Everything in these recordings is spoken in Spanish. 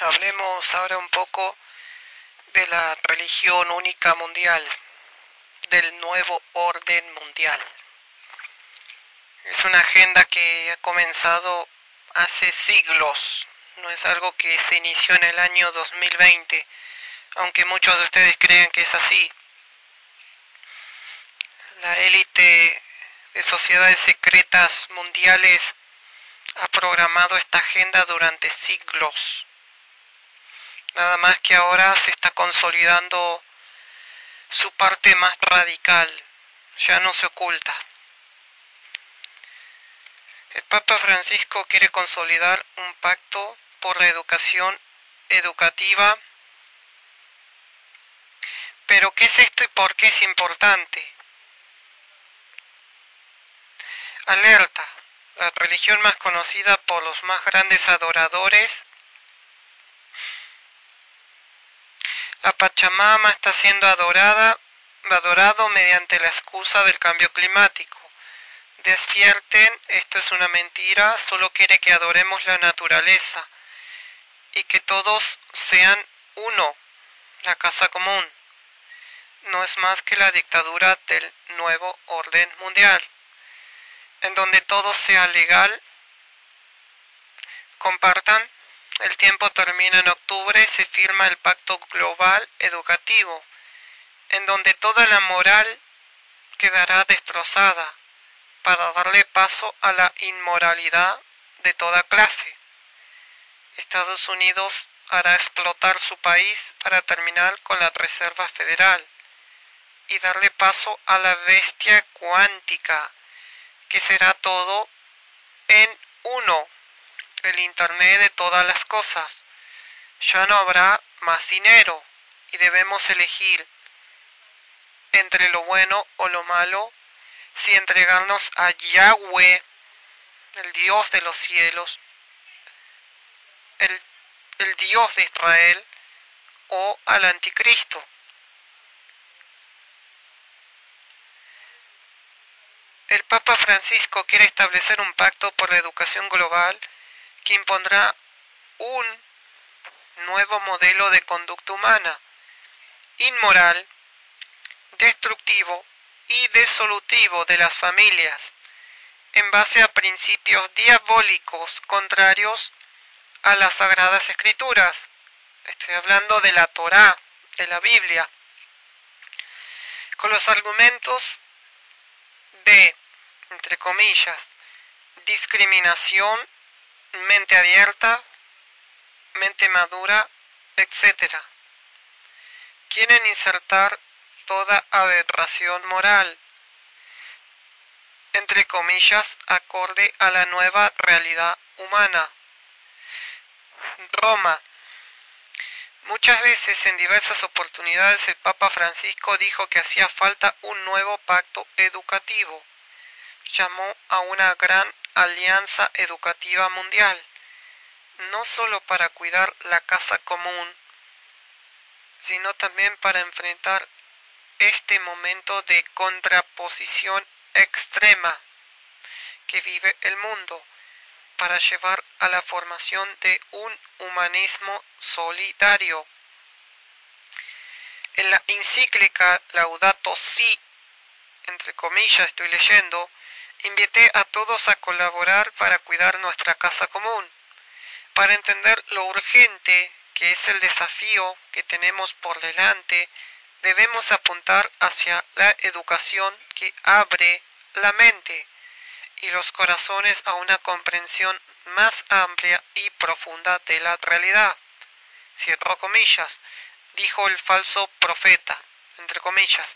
Hablemos ahora un poco de la religión única mundial, del nuevo orden mundial. Es una agenda que ha comenzado hace siglos, no es algo que se inició en el año 2020, aunque muchos de ustedes creen que es así. La élite de sociedades secretas mundiales ha programado esta agenda durante siglos. Nada más que ahora se está consolidando su parte más radical, ya no se oculta. El Papa Francisco quiere consolidar un pacto por la educación educativa. Pero ¿qué es esto y por qué es importante? Alerta, la religión más conocida por los más grandes adoradores. La Pachamama está siendo adorada, adorado mediante la excusa del cambio climático. Despierten, esto es una mentira, solo quiere que adoremos la naturaleza y que todos sean uno, la casa común. No es más que la dictadura del nuevo orden mundial en donde todo sea legal. Compartan. El tiempo termina en octubre, se firma el Pacto Global Educativo, en donde toda la moral quedará destrozada para darle paso a la inmoralidad de toda clase. Estados Unidos hará explotar su país para terminar con la Reserva Federal y darle paso a la bestia cuántica que será todo en uno, el Internet de todas las cosas. Ya no habrá más dinero y debemos elegir entre lo bueno o lo malo, si entregarnos a Yahweh, el Dios de los cielos, el, el Dios de Israel, o al anticristo. El Papa Francisco quiere establecer un pacto por la educación global que impondrá un nuevo modelo de conducta humana, inmoral, destructivo y desolutivo de las familias, en base a principios diabólicos contrarios a las sagradas escrituras. Estoy hablando de la Torá, de la Biblia, con los argumentos de, entre comillas, discriminación, mente abierta, mente madura, etc. Quieren insertar toda aberración moral, entre comillas, acorde a la nueva realidad humana. Roma. Muchas veces en diversas oportunidades el Papa Francisco dijo que hacía falta un nuevo pacto educativo. Llamó a una gran alianza educativa mundial, no solo para cuidar la casa común, sino también para enfrentar este momento de contraposición extrema que vive el mundo para llevar a la formación de un humanismo solidario. En la encíclica Laudato Si, entre comillas estoy leyendo, invité a todos a colaborar para cuidar nuestra casa común, para entender lo urgente que es el desafío que tenemos por delante, debemos apuntar hacia la educación que abre la mente y los corazones a una comprensión más amplia y profunda de la realidad. Cierro comillas, dijo el falso profeta, entre comillas,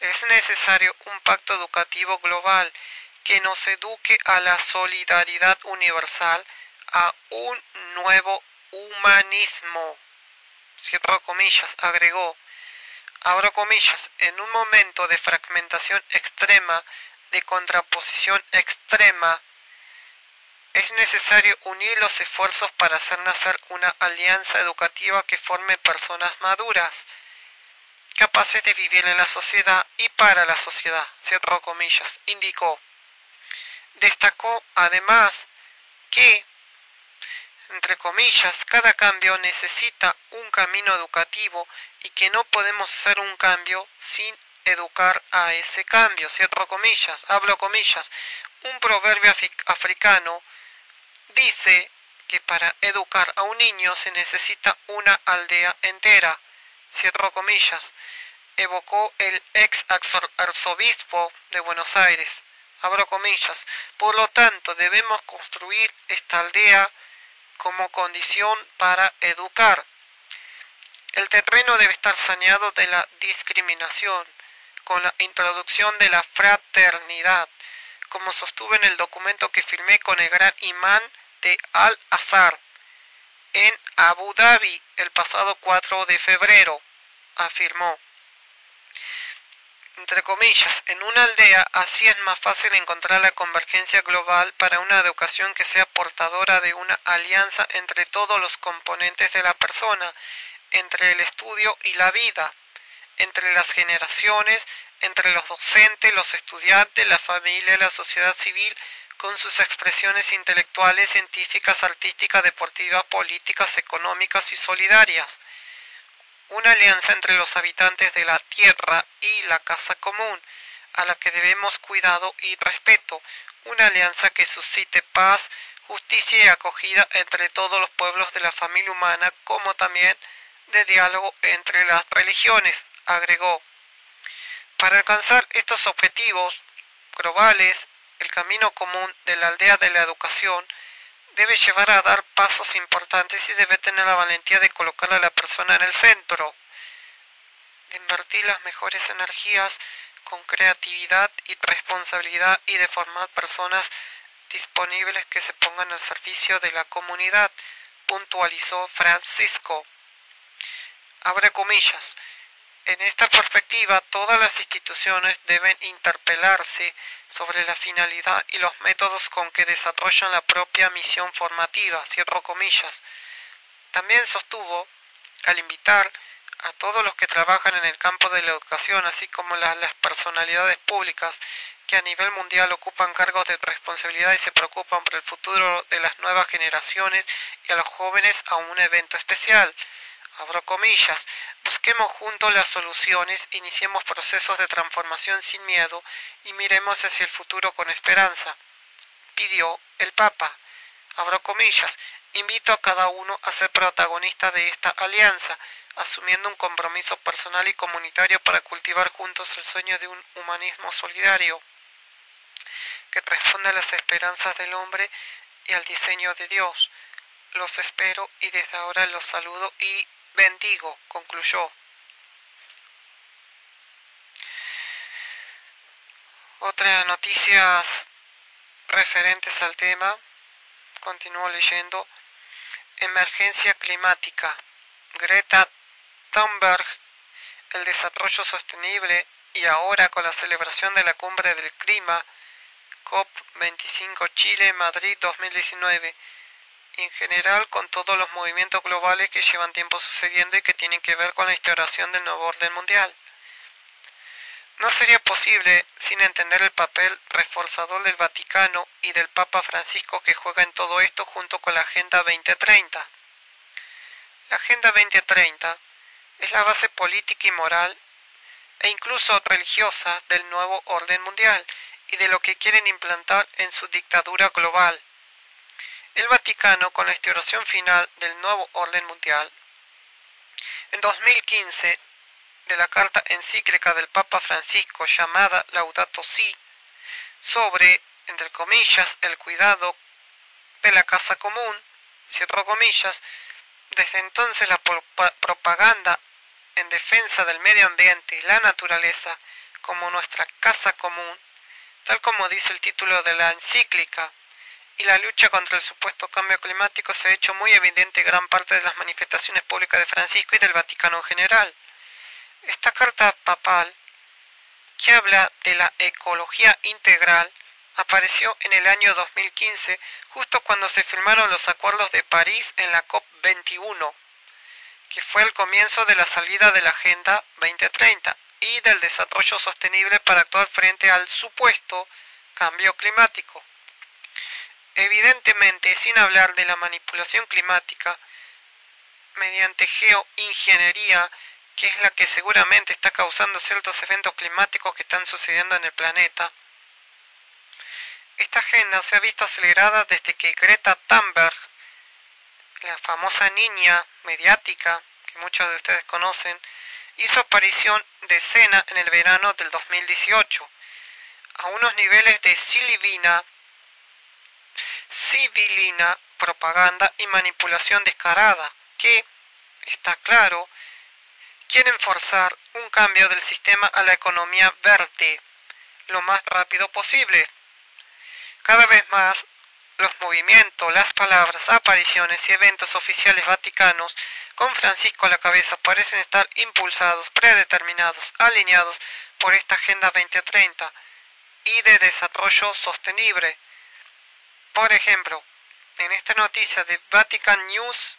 es necesario un pacto educativo global que nos eduque a la solidaridad universal, a un nuevo humanismo. Cierro comillas, agregó, abro comillas, en un momento de fragmentación extrema de contraposición extrema, es necesario unir los esfuerzos para hacer nacer una alianza educativa que forme personas maduras, capaces de vivir en la sociedad y para la sociedad, cierro comillas, indicó. Destacó además que entre comillas, cada cambio necesita un camino educativo y que no podemos hacer un cambio sin educar a ese cambio, cierro comillas, hablo comillas. Un proverbio africano dice que para educar a un niño se necesita una aldea entera, cierro comillas, evocó el ex arzobispo de Buenos Aires, abro comillas. Por lo tanto, debemos construir esta aldea como condición para educar. El terreno debe estar saneado de la discriminación, con la introducción de la fraternidad, como sostuve en el documento que firmé con el gran imán de Al-Azhar en Abu Dhabi el pasado 4 de febrero, afirmó entre comillas, en una aldea, así es más fácil encontrar la convergencia global para una educación que sea portadora de una alianza entre todos los componentes de la persona, entre el estudio y la vida, entre las generaciones, entre los docentes, los estudiantes, la familia, la sociedad civil, con sus expresiones intelectuales, científicas, artísticas, deportivas, políticas, económicas y solidarias una alianza entre los habitantes de la tierra y la casa común, a la que debemos cuidado y respeto, una alianza que suscite paz, justicia y acogida entre todos los pueblos de la familia humana, como también de diálogo entre las religiones, agregó. Para alcanzar estos objetivos globales, el camino común de la aldea de la educación debe llevar a dar pasos importantes y debe tener la valentía de colocar a la persona en el centro, de invertir las mejores energías con creatividad y responsabilidad y de formar personas disponibles que se pongan al servicio de la comunidad, puntualizó Francisco. Abre comillas. En esta perspectiva, todas las instituciones deben interpelarse sobre la finalidad y los métodos con que desarrollan la propia misión formativa, cierro comillas. También sostuvo, al invitar a todos los que trabajan en el campo de la educación, así como las, las personalidades públicas que a nivel mundial ocupan cargos de responsabilidad y se preocupan por el futuro de las nuevas generaciones y a los jóvenes a un evento especial, abro comillas, busquemos juntos las soluciones, iniciemos procesos de transformación sin miedo y miremos hacia el futuro con esperanza, pidió el Papa. Abro comillas, invito a cada uno a ser protagonista de esta alianza, asumiendo un compromiso personal y comunitario para cultivar juntos el sueño de un humanismo solidario que responda a las esperanzas del hombre y al diseño de Dios. Los espero y desde ahora los saludo y bendigo, concluyó. Otras noticias referentes al tema, continuó leyendo, emergencia climática. Greta Thunberg, el desarrollo sostenible y ahora con la celebración de la cumbre del clima, COP25 Chile, Madrid 2019, en general con todos los movimientos globales que llevan tiempo sucediendo y que tienen que ver con la instauración del nuevo orden mundial. No sería posible sin entender el papel reforzador del Vaticano y del Papa Francisco que juega en todo esto junto con la Agenda 2030. La Agenda 2030 es la base política y moral e incluso religiosa del nuevo orden mundial y de lo que quieren implantar en su dictadura global. El Vaticano, con la instauración final del nuevo orden mundial, en 2015, de la carta encíclica del Papa Francisco llamada Laudato Si, sobre, entre comillas, el cuidado de la casa común, cierro comillas, desde entonces la propaganda en defensa del medio ambiente y la naturaleza como nuestra casa común, tal como dice el título de la encíclica, y la lucha contra el supuesto cambio climático se ha hecho muy evidente en gran parte de las manifestaciones públicas de Francisco y del Vaticano en general. Esta carta papal, que habla de la ecología integral, apareció en el año 2015, justo cuando se firmaron los acuerdos de París en la COP21, que fue el comienzo de la salida de la Agenda 2030 y del desarrollo sostenible para actuar frente al supuesto cambio climático. Evidentemente, sin hablar de la manipulación climática mediante geoingeniería, que es la que seguramente está causando ciertos eventos climáticos que están sucediendo en el planeta. Esta agenda se ha visto acelerada desde que Greta Thunberg, la famosa niña mediática que muchos de ustedes conocen, hizo aparición de escena en el verano del 2018, a unos niveles de silivina, civilina, propaganda y manipulación descarada, que, está claro, quieren forzar un cambio del sistema a la economía verde lo más rápido posible. Cada vez más, los movimientos, las palabras, apariciones y eventos oficiales vaticanos con Francisco a la cabeza parecen estar impulsados, predeterminados, alineados por esta Agenda 2030 y de desarrollo sostenible. Por ejemplo, en esta noticia de Vatican News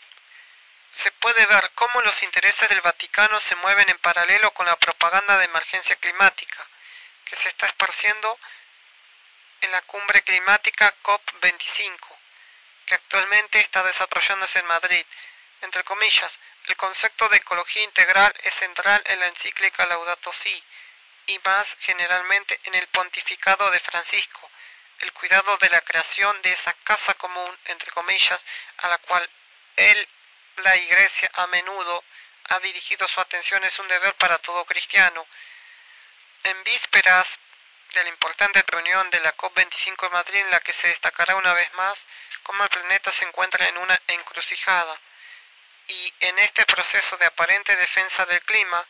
se puede ver cómo los intereses del Vaticano se mueven en paralelo con la propaganda de emergencia climática que se está esparciendo en la cumbre climática COP25, que actualmente está desarrollándose en Madrid. Entre comillas, el concepto de ecología integral es central en la encíclica Laudato Si y más generalmente en el pontificado de Francisco, el cuidado de la creación de esa casa común, entre comillas, a la cual él, la Iglesia, a menudo ha dirigido su atención es un deber para todo cristiano. En vísperas de la importante reunión de la COP25 de Madrid en la que se destacará una vez más cómo el planeta se encuentra en una encrucijada, y en este proceso de aparente defensa del clima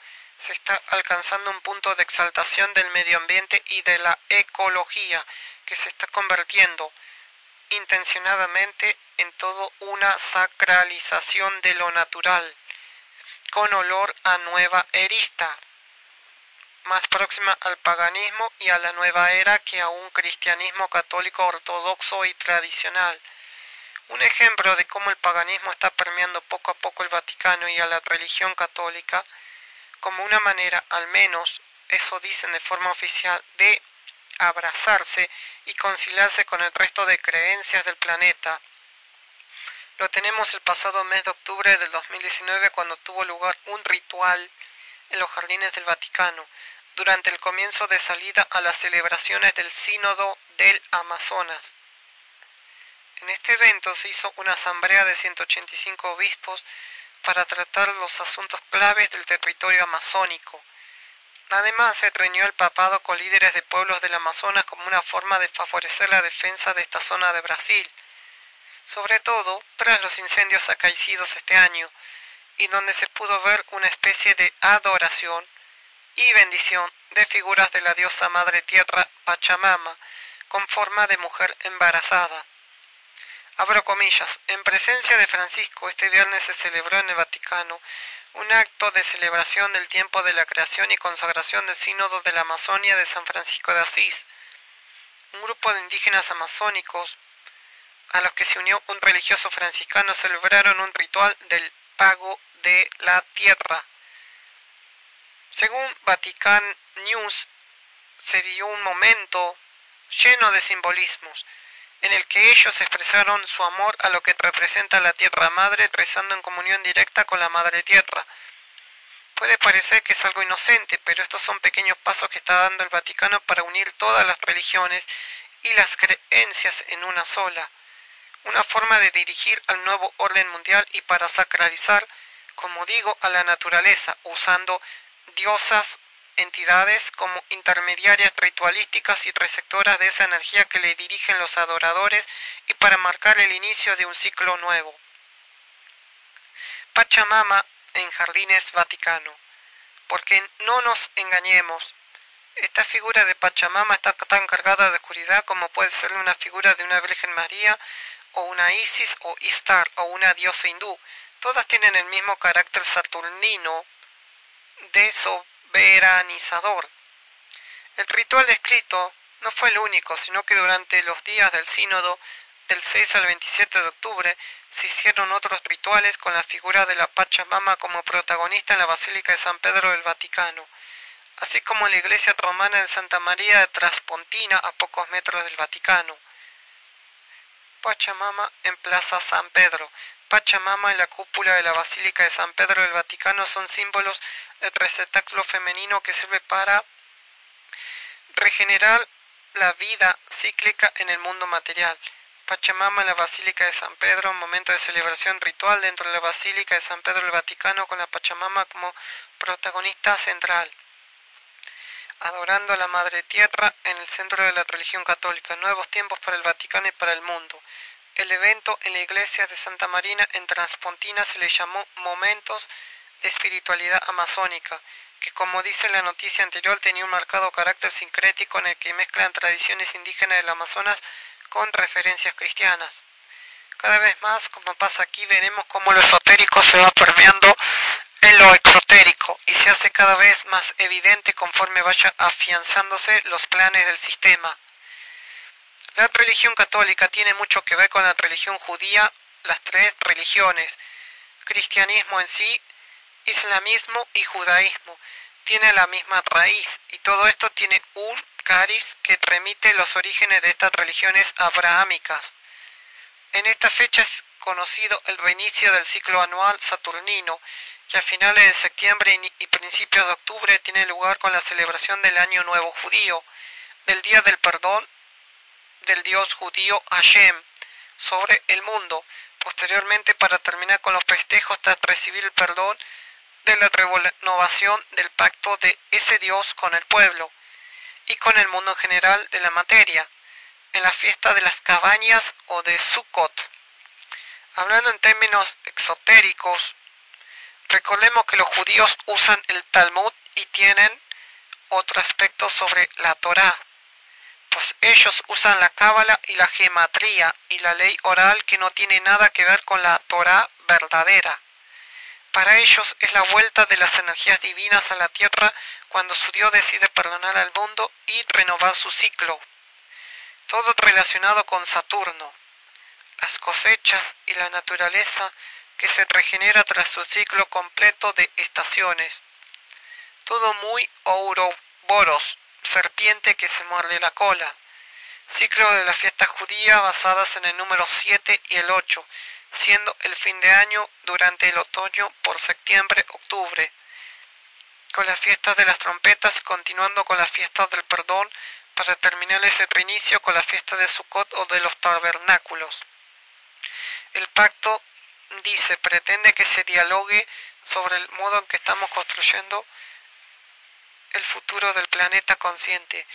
se está alcanzando un punto de exaltación del medio ambiente y de la ecología que se está convirtiendo intencionadamente en todo una sacralización de lo natural, con olor a nueva erista, más próxima al paganismo y a la nueva era que a un cristianismo católico ortodoxo y tradicional. Un ejemplo de cómo el paganismo está permeando poco a poco el Vaticano y a la religión católica, como una manera, al menos, eso dicen de forma oficial, de abrazarse y conciliarse con el resto de creencias del planeta. Lo tenemos el pasado mes de octubre del 2019 cuando tuvo lugar un ritual en los jardines del Vaticano, durante el comienzo de salida a las celebraciones del Sínodo del Amazonas. En este evento se hizo una asamblea de 185 obispos para tratar los asuntos claves del territorio amazónico. Además, se reunió el papado con líderes de pueblos del Amazonas como una forma de favorecer la defensa de esta zona de Brasil, sobre todo tras los incendios acaecidos este año, y donde se pudo ver una especie de adoración y bendición de figuras de la diosa Madre Tierra Pachamama, con forma de mujer embarazada. Abro comillas, en presencia de Francisco este viernes se celebró en el Vaticano un acto de celebración del tiempo de la creación y consagración del Sínodo de la Amazonia de San Francisco de Asís. Un grupo de indígenas amazónicos a los que se unió un religioso franciscano celebraron un ritual del pago de la tierra. Según Vatican News, se vio un momento lleno de simbolismos en el que ellos expresaron su amor a lo que representa la Tierra Madre, rezando en comunión directa con la Madre Tierra. Puede parecer que es algo inocente, pero estos son pequeños pasos que está dando el Vaticano para unir todas las religiones y las creencias en una sola. Una forma de dirigir al nuevo orden mundial y para sacralizar, como digo, a la naturaleza, usando diosas entidades como intermediarias ritualísticas y receptoras de esa energía que le dirigen los adoradores y para marcar el inicio de un ciclo nuevo. Pachamama en Jardines Vaticano. Porque no nos engañemos, esta figura de Pachamama está tan cargada de oscuridad como puede ser una figura de una Virgen María o una Isis o Istar o una diosa hindú. Todas tienen el mismo carácter saturnino de veranizador. El ritual descrito no fue el único, sino que durante los días del sínodo del 6 al 27 de octubre se hicieron otros rituales con la figura de la Pachamama como protagonista en la Basílica de San Pedro del Vaticano, así como en la iglesia romana de Santa María de Traspontina a pocos metros del Vaticano. Pachamama en Plaza San Pedro. Pachamama y la cúpula de la Basílica de San Pedro del Vaticano son símbolos del receptáculo femenino que sirve para regenerar la vida cíclica en el mundo material. Pachamama en la Basílica de San Pedro, momento de celebración ritual dentro de la Basílica de San Pedro del Vaticano con la Pachamama como protagonista central. Adorando a la Madre Tierra en el centro de la religión católica, nuevos tiempos para el Vaticano y para el mundo. El evento en la iglesia de Santa Marina en Transpontina se le llamó Momentos de Espiritualidad Amazónica, que como dice la noticia anterior tenía un marcado carácter sincrético en el que mezclan tradiciones indígenas del Amazonas con referencias cristianas. Cada vez más, como pasa aquí, veremos cómo lo esotérico se va permeando en lo exotérico y se hace cada vez más evidente conforme vaya afianzándose los planes del sistema. La religión católica tiene mucho que ver con la religión judía, las tres religiones, cristianismo en sí, islamismo y judaísmo. Tiene la misma raíz y todo esto tiene un cariz que remite los orígenes de estas religiones abrahámicas. En esta fecha es conocido el reinicio del ciclo anual saturnino, que a finales de septiembre y principios de octubre tiene lugar con la celebración del Año Nuevo Judío, del Día del Perdón del dios judío Hashem sobre el mundo, posteriormente para terminar con los festejos tras recibir el perdón de la renovación del pacto de ese dios con el pueblo y con el mundo en general de la materia, en la fiesta de las cabañas o de Sukkot. Hablando en términos exotéricos, recordemos que los judíos usan el Talmud y tienen otro aspecto sobre la Torá, pues ellos usan la cábala y la gematría y la ley oral que no tiene nada que ver con la Torá verdadera. Para ellos es la vuelta de las energías divinas a la tierra cuando su Dios decide perdonar al mundo y renovar su ciclo. Todo relacionado con Saturno, las cosechas y la naturaleza que se regenera tras su ciclo completo de estaciones. Todo muy ouroboros, serpiente que se muerde la cola. Ciclo de la fiesta judía basadas en el número 7 y el 8, siendo el fin de año durante el otoño por septiembre-octubre, con las fiestas de las trompetas continuando con las fiestas del perdón para terminar ese reinicio con la fiesta de Sukkot o de los tabernáculos. El pacto dice, pretende que se dialogue sobre el modo en que estamos construyendo el futuro del planeta consciente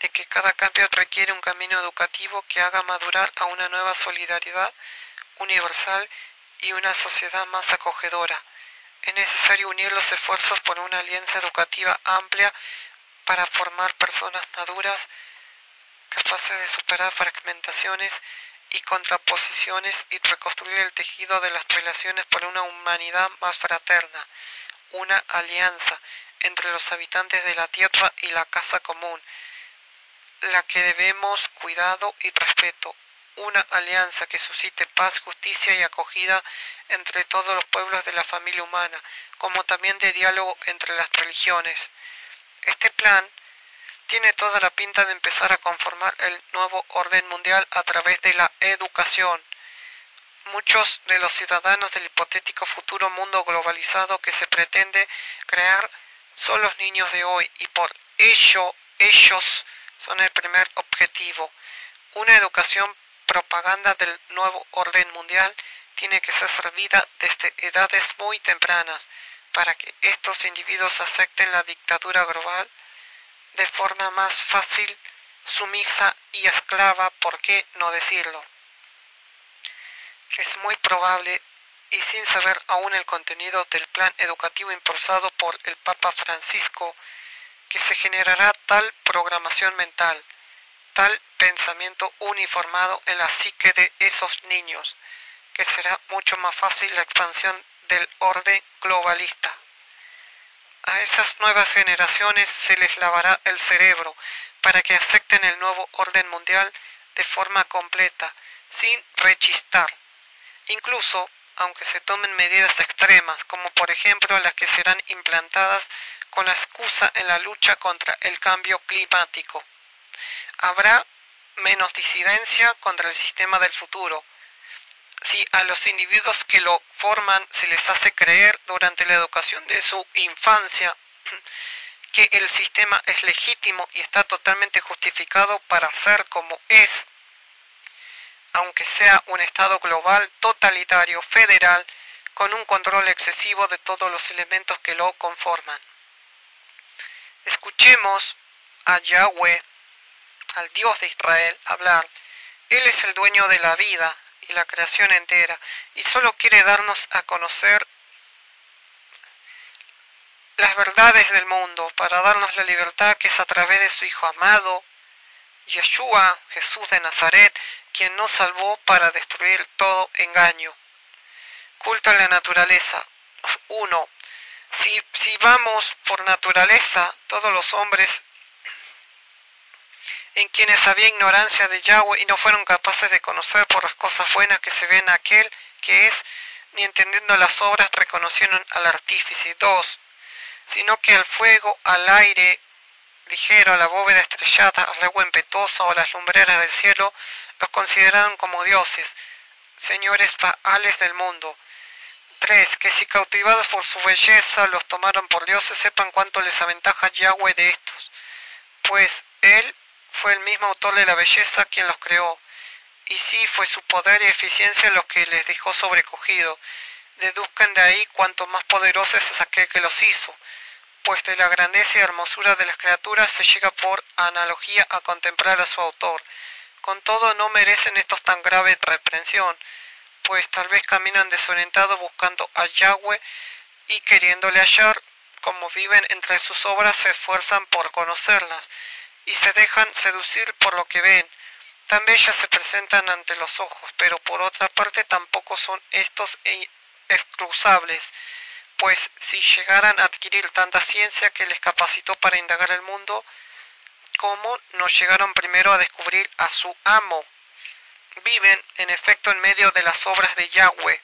de que cada cambio requiere un camino educativo que haga madurar a una nueva solidaridad universal y una sociedad más acogedora. Es necesario unir los esfuerzos por una alianza educativa amplia para formar personas maduras capaces de superar fragmentaciones y contraposiciones y reconstruir el tejido de las relaciones por una humanidad más fraterna, una alianza entre los habitantes de la tierra y la casa común, la que debemos cuidado y respeto, una alianza que suscite paz, justicia y acogida entre todos los pueblos de la familia humana, como también de diálogo entre las religiones. Este plan tiene toda la pinta de empezar a conformar el nuevo orden mundial a través de la educación. Muchos de los ciudadanos del hipotético futuro mundo globalizado que se pretende crear son los niños de hoy y por ello ellos son el primer objetivo. Una educación propaganda del nuevo orden mundial tiene que ser servida desde edades muy tempranas para que estos individuos acepten la dictadura global de forma más fácil, sumisa y esclava, ¿por qué no decirlo? Es muy probable y sin saber aún el contenido del plan educativo impulsado por el Papa Francisco, que se generará tal programación mental, tal pensamiento uniformado en la psique de esos niños, que será mucho más fácil la expansión del orden globalista. A esas nuevas generaciones se les lavará el cerebro para que acepten el nuevo orden mundial de forma completa, sin rechistar. Incluso aunque se tomen medidas extremas, como por ejemplo las que serán implantadas con la excusa en la lucha contra el cambio climático. Habrá menos disidencia contra el sistema del futuro. Si a los individuos que lo forman se les hace creer durante la educación de su infancia que el sistema es legítimo y está totalmente justificado para ser como es, aunque sea un Estado global, totalitario, federal, con un control excesivo de todos los elementos que lo conforman. Escuchemos a Yahweh, al Dios de Israel, hablar. Él es el dueño de la vida y la creación entera, y solo quiere darnos a conocer las verdades del mundo para darnos la libertad que es a través de su Hijo amado, Yeshua, Jesús de Nazaret, quien nos salvó para destruir todo engaño. Culto a la naturaleza. 1. Si, vamos por naturaleza, todos los hombres en quienes había ignorancia de Yahweh y no fueron capaces de conocer por las cosas buenas que se ven aquel que es, ni entendiendo las obras reconocieron al artífice. 2 sino que al fuego, al aire ligero, la bóveda estrellada, al agua impetuosa o las lumbreras del cielo, los consideraron como dioses, señores paales del mundo. 3. Que si cautivados por su belleza los tomaron por dioses, sepan cuánto les aventaja Yahweh de estos, pues Él fue el mismo autor de la belleza quien los creó, y sí fue su poder y eficiencia lo que les dejó sobrecogido. Deduzcan de ahí cuánto más poderoso es aquel que los hizo pues de la grandeza y hermosura de las criaturas se llega por analogía a contemplar a su autor. Con todo no merecen estos tan grave reprensión, pues tal vez caminan desorientados buscando a Yahweh y queriéndole hallar, como viven entre sus obras se esfuerzan por conocerlas y se dejan seducir por lo que ven. Tan bellas se presentan ante los ojos, pero por otra parte tampoco son estos excruzables pues si llegaran a adquirir tanta ciencia que les capacitó para indagar el mundo, ¿cómo no llegaron primero a descubrir a su amo? Viven, en efecto, en medio de las obras de Yahweh.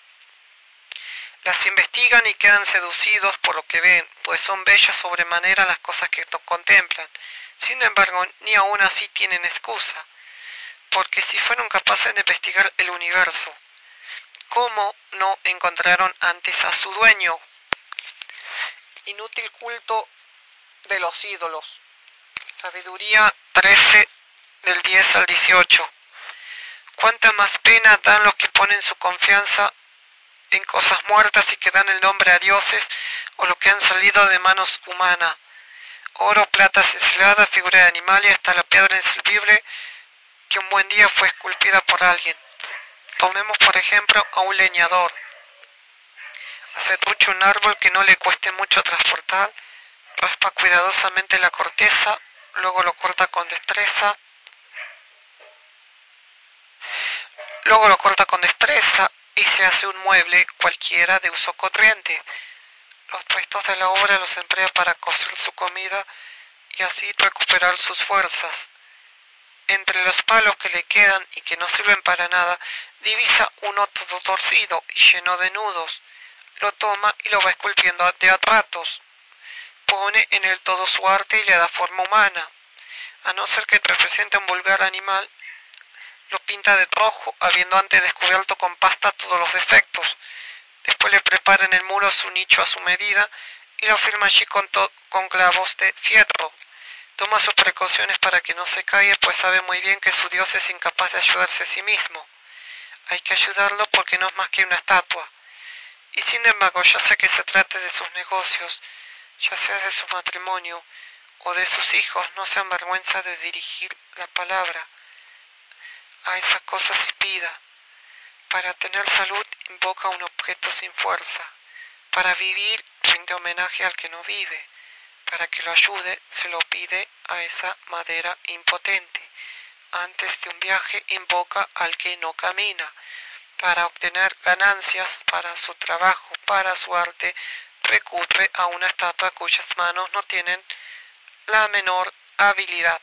Las investigan y quedan seducidos por lo que ven, pues son bellas sobremanera las cosas que contemplan. Sin embargo, ni aún así tienen excusa, porque si fueron capaces de investigar el universo, ¿cómo no encontraron antes a su dueño? Inútil culto de los ídolos. Sabiduría 13 del 10 al 18. Cuánta más pena dan los que ponen su confianza en cosas muertas y que dan el nombre a dioses o lo que han salido de manos humanas. Oro, plata cincelada, figura de animal y hasta la piedra inservible que un buen día fue esculpida por alguien. Tomemos por ejemplo a un leñador Hace trucho un árbol que no le cueste mucho transportar, raspa cuidadosamente la corteza, luego lo corta con destreza, luego lo corta con destreza y se hace un mueble cualquiera de uso corriente. Los restos de la obra los emplea para cocer su comida y así recuperar sus fuerzas. Entre los palos que le quedan y que no sirven para nada, divisa uno todo torcido y lleno de nudos lo toma y lo va esculpiendo de a ratos. Pone en él todo su arte y le da forma humana. A no ser que represente un vulgar animal, lo pinta de rojo, habiendo antes descubierto con pasta todos los defectos. Después le prepara en el muro su nicho a su medida y lo firma allí con, clavos de fierro. Toma sus precauciones para que no se caiga, pues sabe muy bien que su Dios es incapaz de ayudarse a sí mismo. Hay que ayudarlo porque no es más que una estatua. Y sin embargo, ya sea que se trate de sus negocios, ya sea de su matrimonio o de sus hijos, no se vergüenza de dirigir la palabra a esas cosas y pida. Para tener salud invoca un objeto sin fuerza. Para vivir rinde homenaje al que no vive. Para que lo ayude se lo pide a esa madera impotente. Antes de un viaje invoca al que no camina para obtener ganancias para su trabajo, para su arte, recurre a una estatua cuyas manos no tienen la menor habilidad.